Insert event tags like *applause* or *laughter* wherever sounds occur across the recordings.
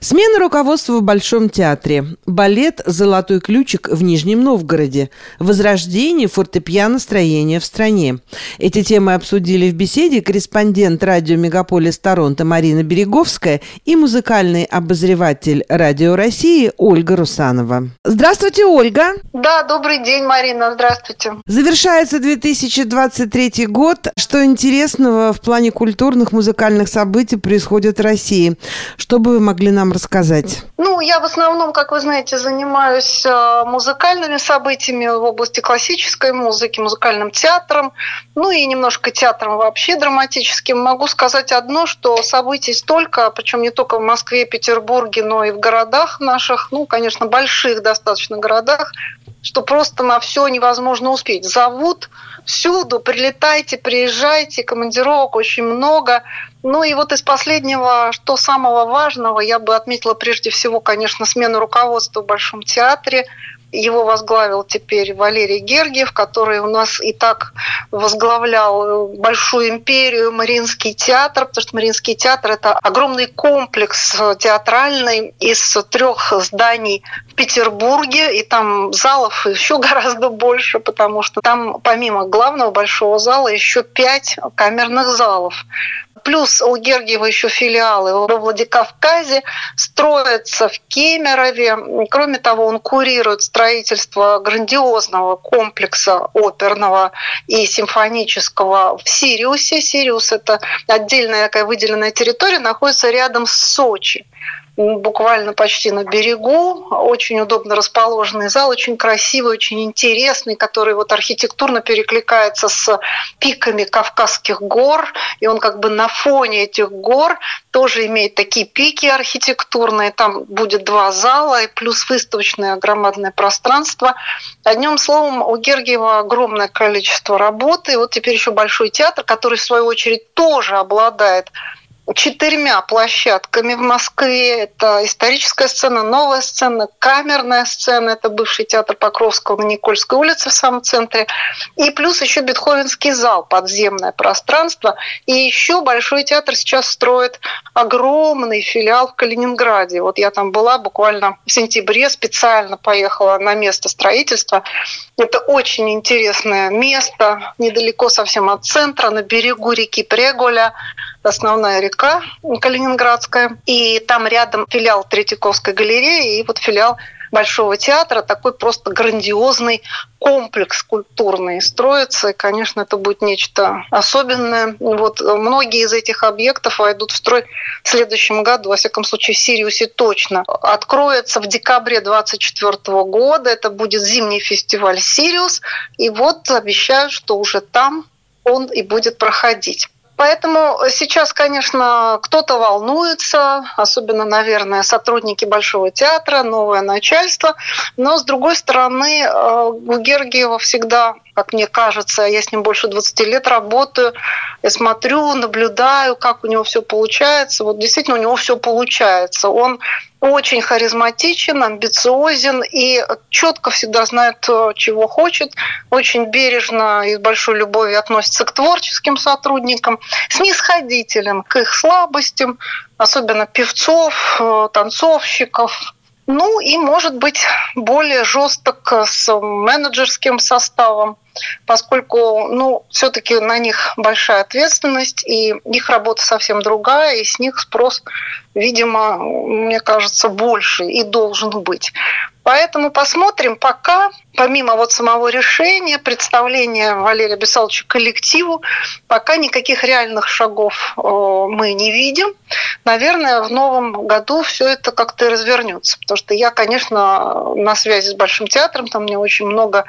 Смена руководства в Большом театре. Балет «Золотой ключик» в Нижнем Новгороде. Возрождение фортепиано-строения в стране. Эти темы обсудили в беседе корреспондент радио «Мегаполис Торонто» Марина Береговская и музыкальный обозреватель «Радио России» Ольга Русанова. Здравствуйте, Ольга! Да, добрый день, Марина, здравствуйте. Завершается 2023 год. Что интересного в плане культурных музыкальных событий происходит в России? Что бы вы могли нам нам рассказать? Ну, я в основном, как вы знаете, занимаюсь э, музыкальными событиями в области классической музыки, музыкальным театром, ну и немножко театром вообще драматическим. Могу сказать одно, что событий столько, причем не только в Москве, Петербурге, но и в городах наших, ну, конечно, больших достаточно городах, что просто на все невозможно успеть. Зовут всюду, прилетайте, приезжайте, командировок очень много. Ну и вот из последнего, что самого важного, я бы отметила прежде всего, конечно, смену руководства в Большом театре. Его возглавил теперь Валерий Гергиев, который у нас и так возглавлял большую империю Мариинский театр, потому что Мариинский театр – это огромный комплекс театральный из трех зданий в Петербурге, и там залов еще *laughs* гораздо больше, потому что там помимо главного большого зала еще пять камерных залов. Плюс у Гергиева еще филиалы во Владикавказе, строятся в Кемерове. Кроме того, он курирует строительство грандиозного комплекса оперного и симфонического в Сириусе. Сириус – это отдельная такая выделенная территория, находится рядом с Сочи буквально почти на берегу. Очень удобно расположенный зал, очень красивый, очень интересный, который вот архитектурно перекликается с пиками Кавказских гор. И он как бы на фоне этих гор тоже имеет такие пики архитектурные. Там будет два зала и плюс выставочное громадное пространство. Одним словом, у Гергиева огромное количество работы. Вот теперь еще Большой театр, который в свою очередь тоже обладает четырьмя площадками в Москве. Это историческая сцена, новая сцена, камерная сцена. Это бывший театр Покровского на Никольской улице в самом центре. И плюс еще Бетховенский зал, подземное пространство. И еще Большой театр сейчас строит огромный филиал в Калининграде. Вот я там была буквально в сентябре, специально поехала на место строительства. Это очень интересное место, недалеко совсем от центра, на берегу реки Преголя основная река Калининградская. И там рядом филиал Третьяковской галереи и вот филиал Большого театра, такой просто грандиозный комплекс культурный строится. И, конечно, это будет нечто особенное. Вот многие из этих объектов войдут в строй в следующем году. Во всяком случае, в Сириусе точно. Откроется в декабре 2024 года. Это будет зимний фестиваль «Сириус». И вот обещаю, что уже там он и будет проходить. Поэтому сейчас, конечно, кто-то волнуется, особенно, наверное, сотрудники Большого театра, новое начальство. Но, с другой стороны, э, у Гергиева всегда как мне кажется, я с ним больше 20 лет работаю, я смотрю, наблюдаю, как у него все получается. Вот действительно у него все получается. Он очень харизматичен, амбициозен и четко всегда знает, чего хочет, очень бережно и с большой любовью относится к творческим сотрудникам, снисходителен к их слабостям, особенно певцов, э, танцовщиков, ну и, может быть, более жесток с менеджерским составом поскольку ну, все-таки на них большая ответственность, и их работа совсем другая, и с них спрос, видимо, мне кажется, больше и должен быть. Поэтому посмотрим, пока, помимо вот самого решения, представления Валерия Бесаловича коллективу, пока никаких реальных шагов э, мы не видим. Наверное, в новом году все это как-то развернется. Потому что я, конечно, на связи с Большим театром, там мне очень много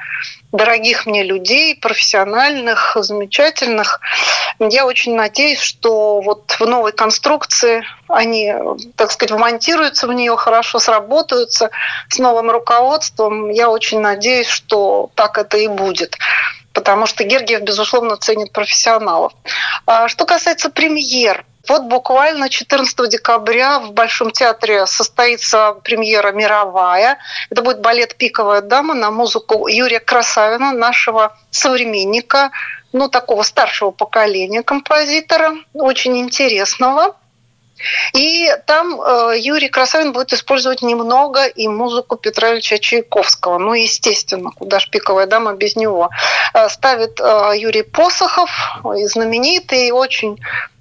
дорогих мне людей, профессиональных, замечательных. Я очень надеюсь, что вот в новой конструкции они, так сказать, вмонтируются в нее хорошо, сработаются с новым руководством. Я очень надеюсь, что так это и будет потому что Гергиев, безусловно, ценит профессионалов. А что касается премьер, вот буквально 14 декабря в Большом театре состоится премьера мировая. Это будет балет «Пиковая дама» на музыку Юрия Красавина, нашего современника, ну, такого старшего поколения композитора, очень интересного. И там э, Юрий Красавин будет использовать немного и музыку Петра Ильича Чайковского. Ну, естественно, куда ж пиковая дама без него. Э, ставит э, Юрий Посохов, знаменитый, очень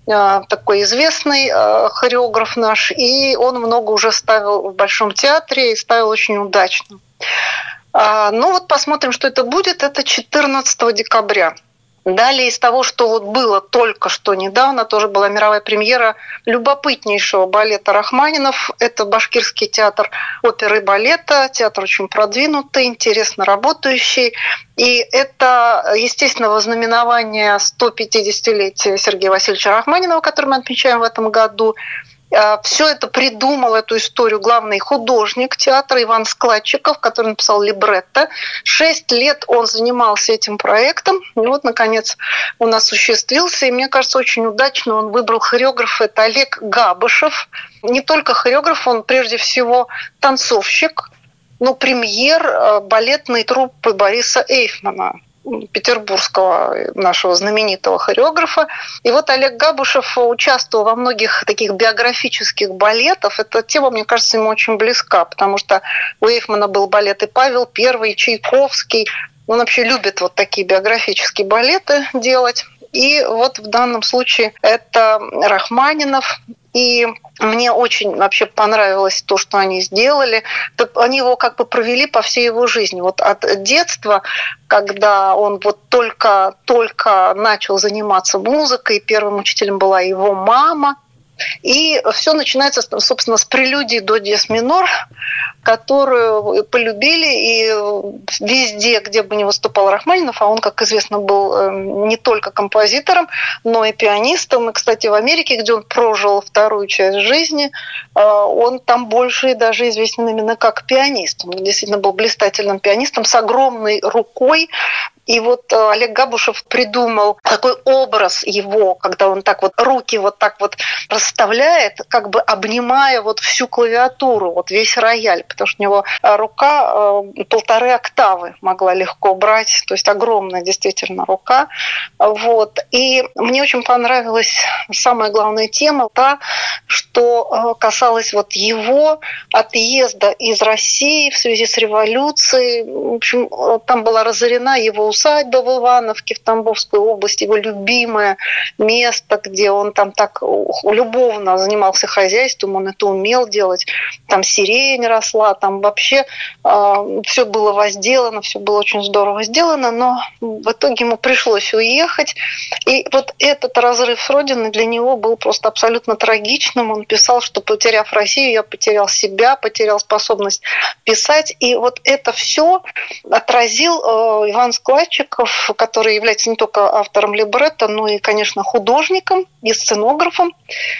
э, такой известный э, хореограф наш, и он много уже ставил в Большом театре и ставил очень удачно. А, ну вот посмотрим, что это будет. Это 14 декабря. Далее из того, что вот было только что недавно, тоже была мировая премьера любопытнейшего балета Рахманинов. Это Башкирский театр оперы и балета, театр очень продвинутый, интересно работающий. И это, естественно, вознаменование 150-летия Сергея Васильевича Рахманинова, который мы отмечаем в этом году. А, Все это придумал, эту историю, главный художник театра Иван Складчиков, который написал либретто. Шесть лет он занимался этим проектом. И вот, наконец, он осуществился. И мне кажется, очень удачно он выбрал хореографа. Это Олег Габышев. Не только хореограф, он прежде всего танцовщик, но премьер э, балетной труппы Бориса Эйфмана петербургского нашего знаменитого хореографа. И вот Олег Габушев участвовал во многих таких биографических балетах. Эта тема, мне кажется, ему очень близка, потому что у Эйфмана был балет и Павел Первый, Чайковский. Он вообще любит вот такие биографические балеты делать. И вот в данном случае это Рахманинов, и мне очень вообще понравилось то, что они сделали. Они его как бы провели по всей его жизни. Вот от детства, когда он вот только-только начал заниматься музыкой, первым учителем была его мама – и все начинается, собственно, с прелюдии до диез минор, которую полюбили, и везде, где бы не выступал Рахманинов, а он, как известно, был эм, не только композитором, но и пианистом. И, кстати, в Америке, где он прожил вторую часть жизни, э, он там больше даже известен именно как пианист. Он действительно был блистательным пианистом с огромной рукой, и вот э, Олег Габушев придумал такой образ его, когда он так вот руки вот так вот расставляет, как бы обнимая вот всю клавиатуру, вот весь рояль, потому что у него э, рука э, полторы октавы могла легко брать, то есть огромная действительно рука. Вот. И мне очень понравилась самая главная тема, та, что касалась вот его отъезда из России в связи с революцией. В общем, там была разорена его усадьба в Ивановке в Тамбовской области, его любимое место, где он там так любовно занимался хозяйством, он это умел делать. Там сирень росла, там вообще э, а, все было возделано, все было очень здорово сделано, но в итоге ему пришлось уехать. И вот этот разрыв с родиной для него был просто абсолютно трагичным. Он писал, что потеряв Россию, я потерял себя, потерял способность писать. И вот это все отразил э, Иван Склад Мальчиков, который является не только автором либретто, но и, конечно, художником и сценографом.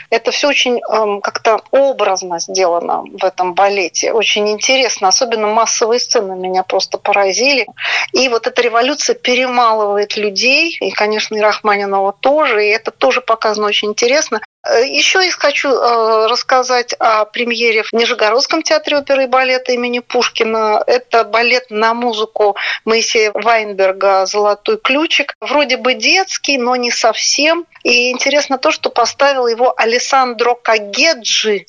Это все очень эм, как-то образно сделано в этом балете. Очень интересно. Особенно массовые сцены меня просто поразили. И вот эта революция перемалывает людей, и, конечно, и Рахманинова тоже, и это тоже показано очень интересно. Э, Еще я хочу э, рассказать о премьере в Нижегородском театре оперы и балета имени Пушкина. Это балет на музыку Моисея Вайнберга «Золотой ключик». Вроде бы детский, но не совсем. И интересно то, что поставил его Алессандро Кагеджи,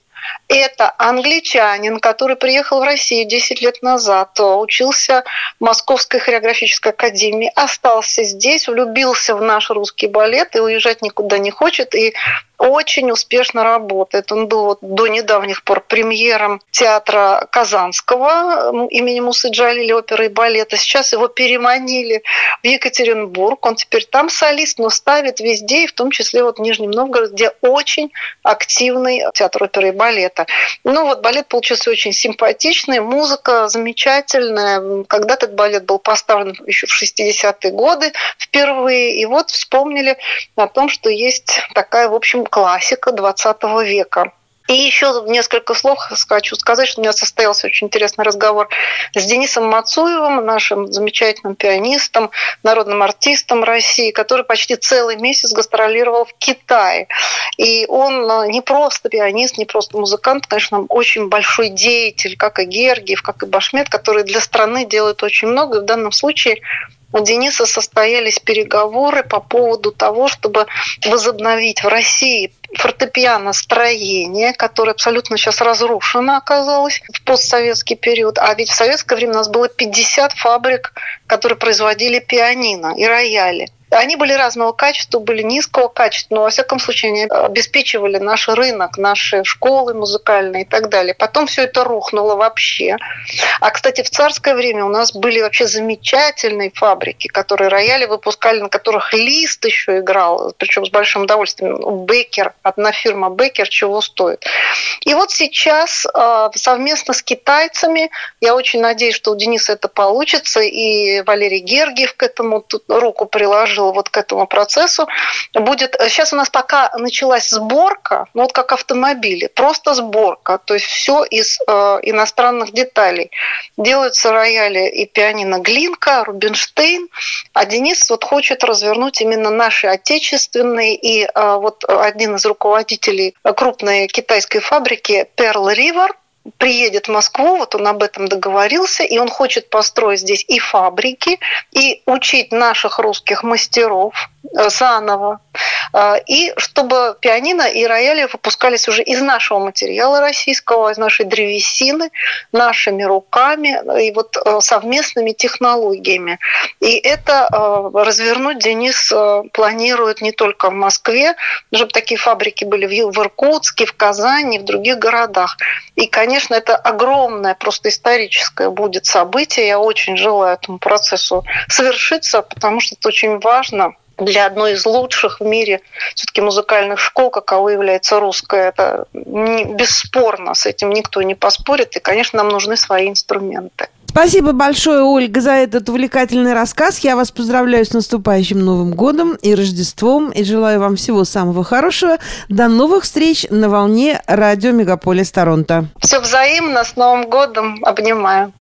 это англичанин, который приехал в Россию 10 лет назад, учился в Московской хореографической академии, остался здесь, влюбился в наш русский балет и уезжать никуда не хочет. И очень успешно работает. Он был вот до недавних пор премьером театра Казанского имени Мусы Джалили оперы и балета. Сейчас его переманили в Екатеринбург. Он теперь там солист, но ставит везде, и в том числе вот в Нижнем Новгороде, где очень активный театр оперы и балета. Ну вот балет получился очень симпатичный, музыка замечательная. Когда-то этот балет был поставлен еще в 60-е годы впервые, и вот вспомнили о том, что есть такая, в общем, классика 20 века. И еще несколько слов хочу сказать, что у меня состоялся очень интересный разговор с Денисом Мацуевым, нашим замечательным пианистом, народным артистом России, который почти целый месяц гастролировал в Китае. И он э, не просто пианист, не просто музыкант, конечно, очень большой деятель, как и Гергиев, как и Башмет, который для страны делает очень много. И в данном случае у Дениса состоялись переговоры по поводу того, чтобы возобновить в России фортепиано строение, которое абсолютно сейчас разрушено оказалось в постсоветский период. А ведь в советское время у нас было 50 фабрик, которые производили пианино и рояли. Они были разного качества, были низкого качества, но во всяком случае они обеспечивали наш рынок, наши школы музыкальные и так далее. Потом все это рухнуло вообще. А, кстати, в царское время у нас были вообще замечательные фабрики, которые рояли выпускали, на которых лист еще играл, причем с большим удовольствием. Бекер, одна фирма Бекер чего стоит. И вот сейчас а, совместно с китайцами, я очень надеюсь, что у Дениса это получится, и Валерий Гергиев к этому руку приложил, приложила вот к этому процессу, будет... Сейчас у нас пока началась сборка, ну вот как автомобили, просто сборка, то есть все из э, иностранных деталей. Делаются рояли и пианино Глинка, Рубинштейн, а Денис вот хочет развернуть именно наши отечественные, и э, вот один из руководителей крупной китайской фабрики Pearl River, приедет в Москву, вот он об этом договорился, и он хочет построить здесь и фабрики, и учить наших русских мастеров э, заново, э, и чтобы пианино и рояли выпускались уже из нашего материала российского, из нашей древесины, нашими руками и вот э, совместными технологиями. И это развернуть Денис планирует не только в Москве, чтобы такие фабрики были в Иркутске, в Казани, в других городах. И, конечно, конечно, это огромное, просто историческое будет событие. Я очень желаю этому процессу совершиться, потому что это очень важно для одной из лучших в мире все-таки музыкальных школ, каковой является русская. Это не, бесспорно, с этим никто не поспорит. И, конечно, нам нужны свои инструменты. Спасибо большое, Ольга, за этот увлекательный рассказ. Я вас поздравляю с наступающим Новым годом и Рождеством и желаю вам всего самого хорошего. До новых встреч на волне радио Мегаполис Торонто. Все взаимно. С Новым годом. Обнимаю.